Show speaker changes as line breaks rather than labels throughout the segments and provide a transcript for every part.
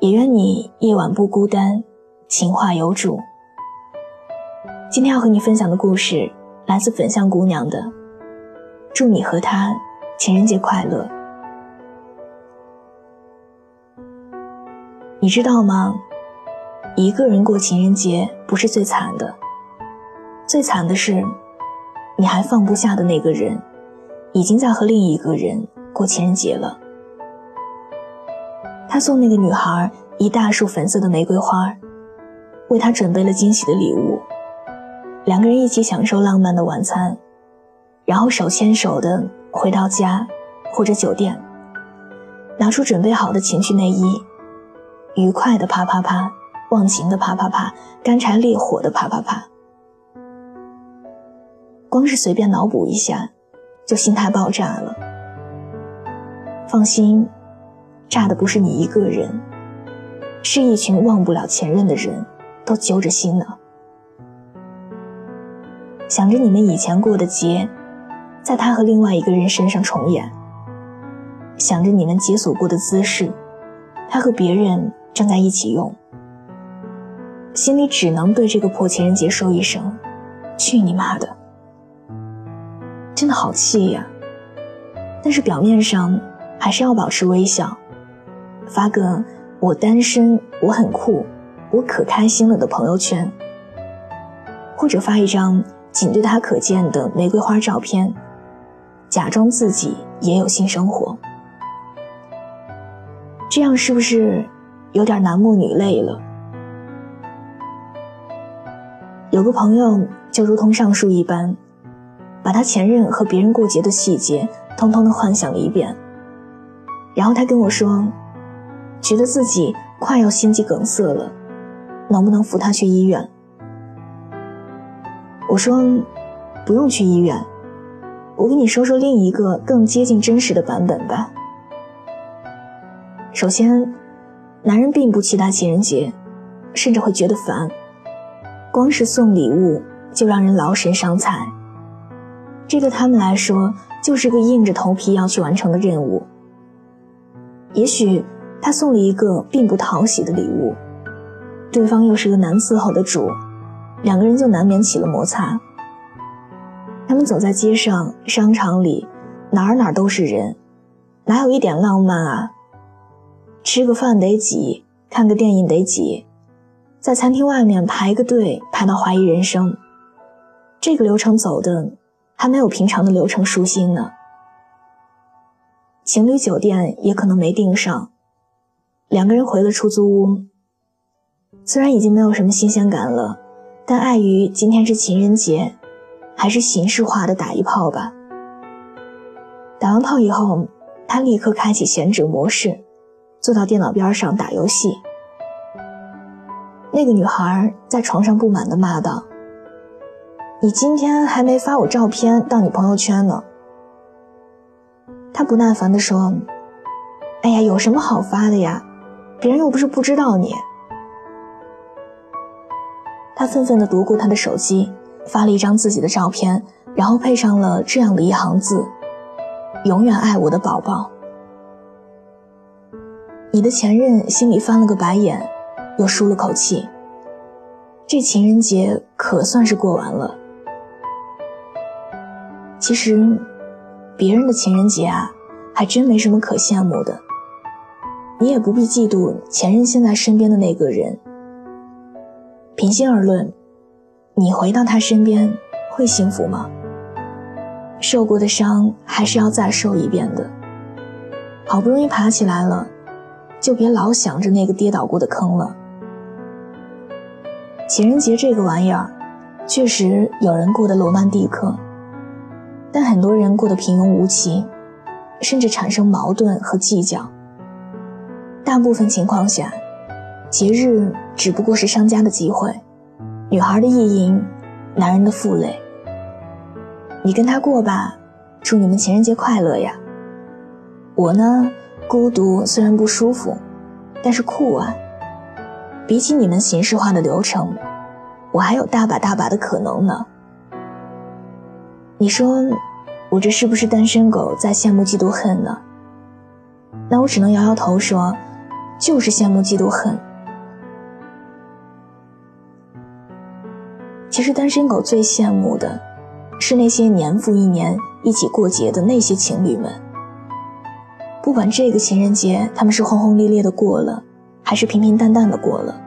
也愿你夜晚不孤单，情话有主。今天要和你分享的故事来自粉象姑娘的，祝你和他情人节快乐。你知道吗？一个人过情人节不是最惨的，最惨的是，你还放不下的那个人，已经在和另一个人过情人节了。他送那个女孩一大束粉色的玫瑰花，为她准备了惊喜的礼物，两个人一起享受浪漫的晚餐，然后手牵手的回到家或者酒店，拿出准备好的情趣内衣，愉快的啪啪啪，忘情的啪啪啪，干柴烈火的啪啪啪。光是随便脑补一下，就心态爆炸了。放心。炸的不是你一个人，是一群忘不了前任的人，都揪着心呢。想着你们以前过的节，在他和另外一个人身上重演；想着你们解锁过的姿势，他和别人正在一起用。心里只能对这个破情人节说一声：“去你妈的！”真的好气呀！但是表面上还是要保持微笑。发个我单身，我很酷，我可开心了的朋友圈，或者发一张仅对他可见的玫瑰花照片，假装自己也有性生活。这样是不是有点男默女泪了？有个朋友就如同上述一般，把他前任和别人过节的细节通通的幻想了一遍，然后他跟我说。觉得自己快要心肌梗塞了，能不能扶他去医院？我说，不用去医院，我给你说说另一个更接近真实的版本吧。首先，男人并不期待情人节，甚至会觉得烦，光是送礼物就让人劳神伤财。这对他们来说就是个硬着头皮要去完成的任务。也许。他送了一个并不讨喜的礼物，对方又是个难伺候的主，两个人就难免起了摩擦。他们走在街上、商场里，哪儿哪儿都是人，哪有一点浪漫啊？吃个饭得挤，看个电影得挤，在餐厅外面排个队排到怀疑人生，这个流程走的还没有平常的流程舒心呢。情侣酒店也可能没订上。两个人回了出租屋，虽然已经没有什么新鲜感了，但碍于今天是情人节，还是形式化的打一炮吧。打完炮以后，他立刻开启闲者模式，坐到电脑边上打游戏。那个女孩在床上不满地骂道：“你今天还没发我照片到你朋友圈呢。”他不耐烦地说：“哎呀，有什么好发的呀？”别人又不是不知道你。他愤愤地夺过他的手机，发了一张自己的照片，然后配上了这样的一行字：“永远爱我的宝宝。”你的前任心里翻了个白眼，又舒了口气。这情人节可算是过完了。其实，别人的情人节啊，还真没什么可羡慕的。你也不必嫉妒前任现在身边的那个人。平心而论，你回到他身边会幸福吗？受过的伤还是要再受一遍的。好不容易爬起来了，就别老想着那个跌倒过的坑了。情人节这个玩意儿，确实有人过得罗曼蒂克，但很多人过得平庸无奇，甚至产生矛盾和计较。大部分情况下，节日只不过是商家的机会，女孩的意淫，男人的负累。你跟他过吧，祝你们情人节快乐呀。我呢，孤独虽然不舒服，但是酷啊。比起你们形式化的流程，我还有大把大把的可能呢。你说，我这是不是单身狗在羡慕嫉妒恨呢？那我只能摇摇头说，就是羡慕嫉妒恨。其实单身狗最羡慕的，是那些年复一年一起过节的那些情侣们。不管这个情人节他们是轰轰烈烈的过了。还是平平淡淡的过了，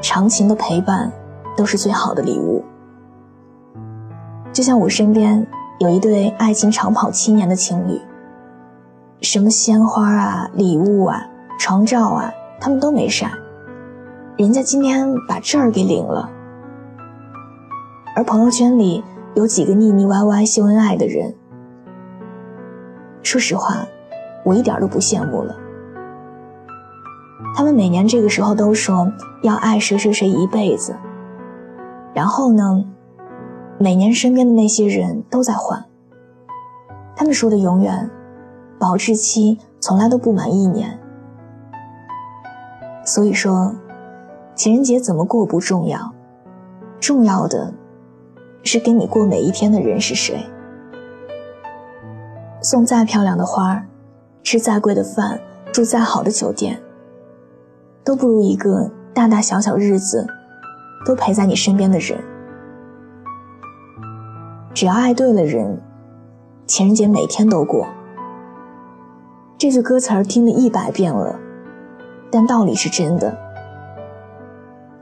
长情的陪伴都是最好的礼物。就像我身边有一对爱情长跑七年的情侣，什么鲜花啊、礼物啊、床照啊，他们都没晒，人家今天把证儿给领了。而朋友圈里有几个腻腻歪歪秀恩爱的人，说实话，我一点都不羡慕了。他们每年这个时候都说要爱谁谁谁一辈子，然后呢，每年身边的那些人都在换。他们说的永远，保质期从来都不满一年。所以说，情人节怎么过不重要，重要的，是跟你过每一天的人是谁。送再漂亮的花儿，吃再贵的饭，住再好的酒店。都不如一个大大小小日子都陪在你身边的人。只要爱对了人，情人节每天都过。这句歌词儿听了一百遍了，但道理是真的。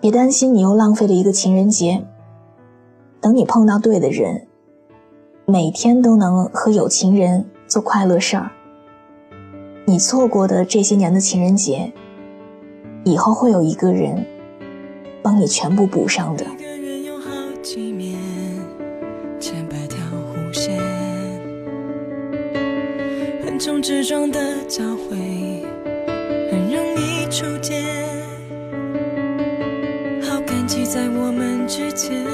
别担心你又浪费了一个情人节，等你碰到对的人，每天都能和有情人做快乐事儿。你错过的这些年的情人节。以后会有一个人帮你全部补上的。冲直撞的交汇，易触电。好感激在我们之间，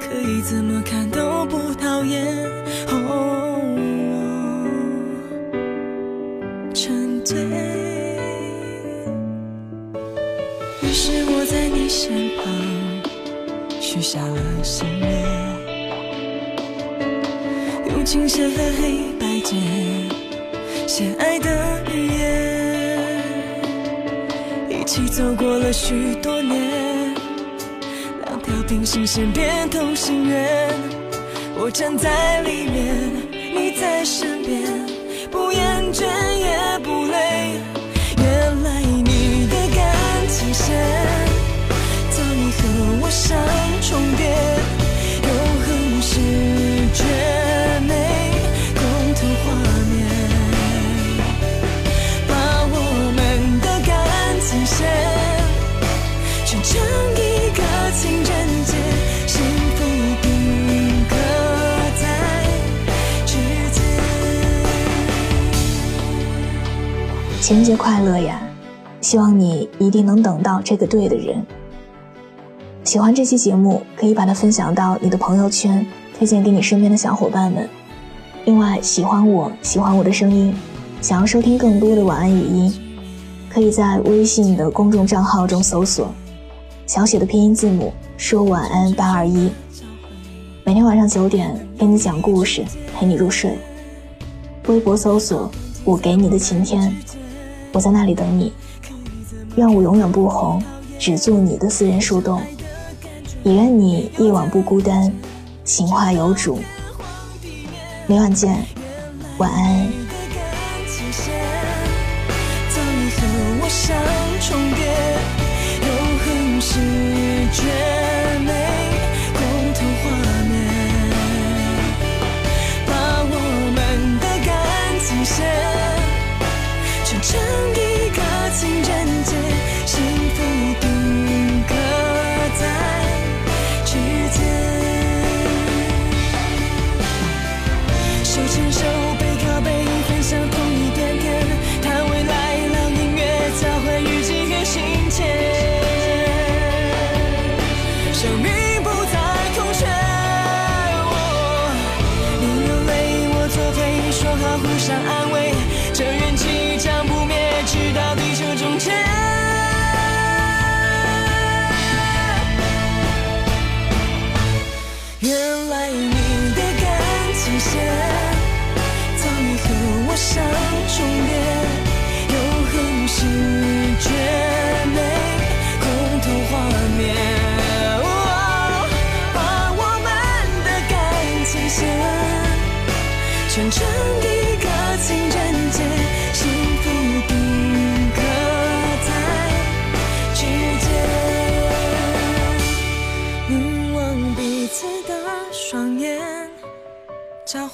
可以怎么看都不讨厌。哦沉醉。于是我在你身旁许下了心愿，用琴弦和黑白键写爱的语言，一起走过了许多年，两条平行线变同心圆，我站在里面，你在情人节快乐呀！希望你一定能等到这个对的人。喜欢这期节目，可以把它分享到你的朋友圈，推荐给你身边的小伙伴们。另外，喜欢我喜欢我的声音，想要收听更多的晚安语音，可以在微信的公众账号中搜索小写的拼音字母说晚安八二一，每天晚上九点给你讲故事，陪你入睡。微博搜索我给你的晴天，我在那里等你，愿我永远不红，只做你的私人树洞，也愿你一往不孤单，情话有主。明晚见，晚安。
永恒是绝。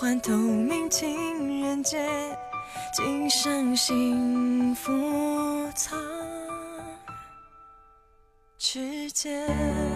换透明情人节，今生幸福藏指尖。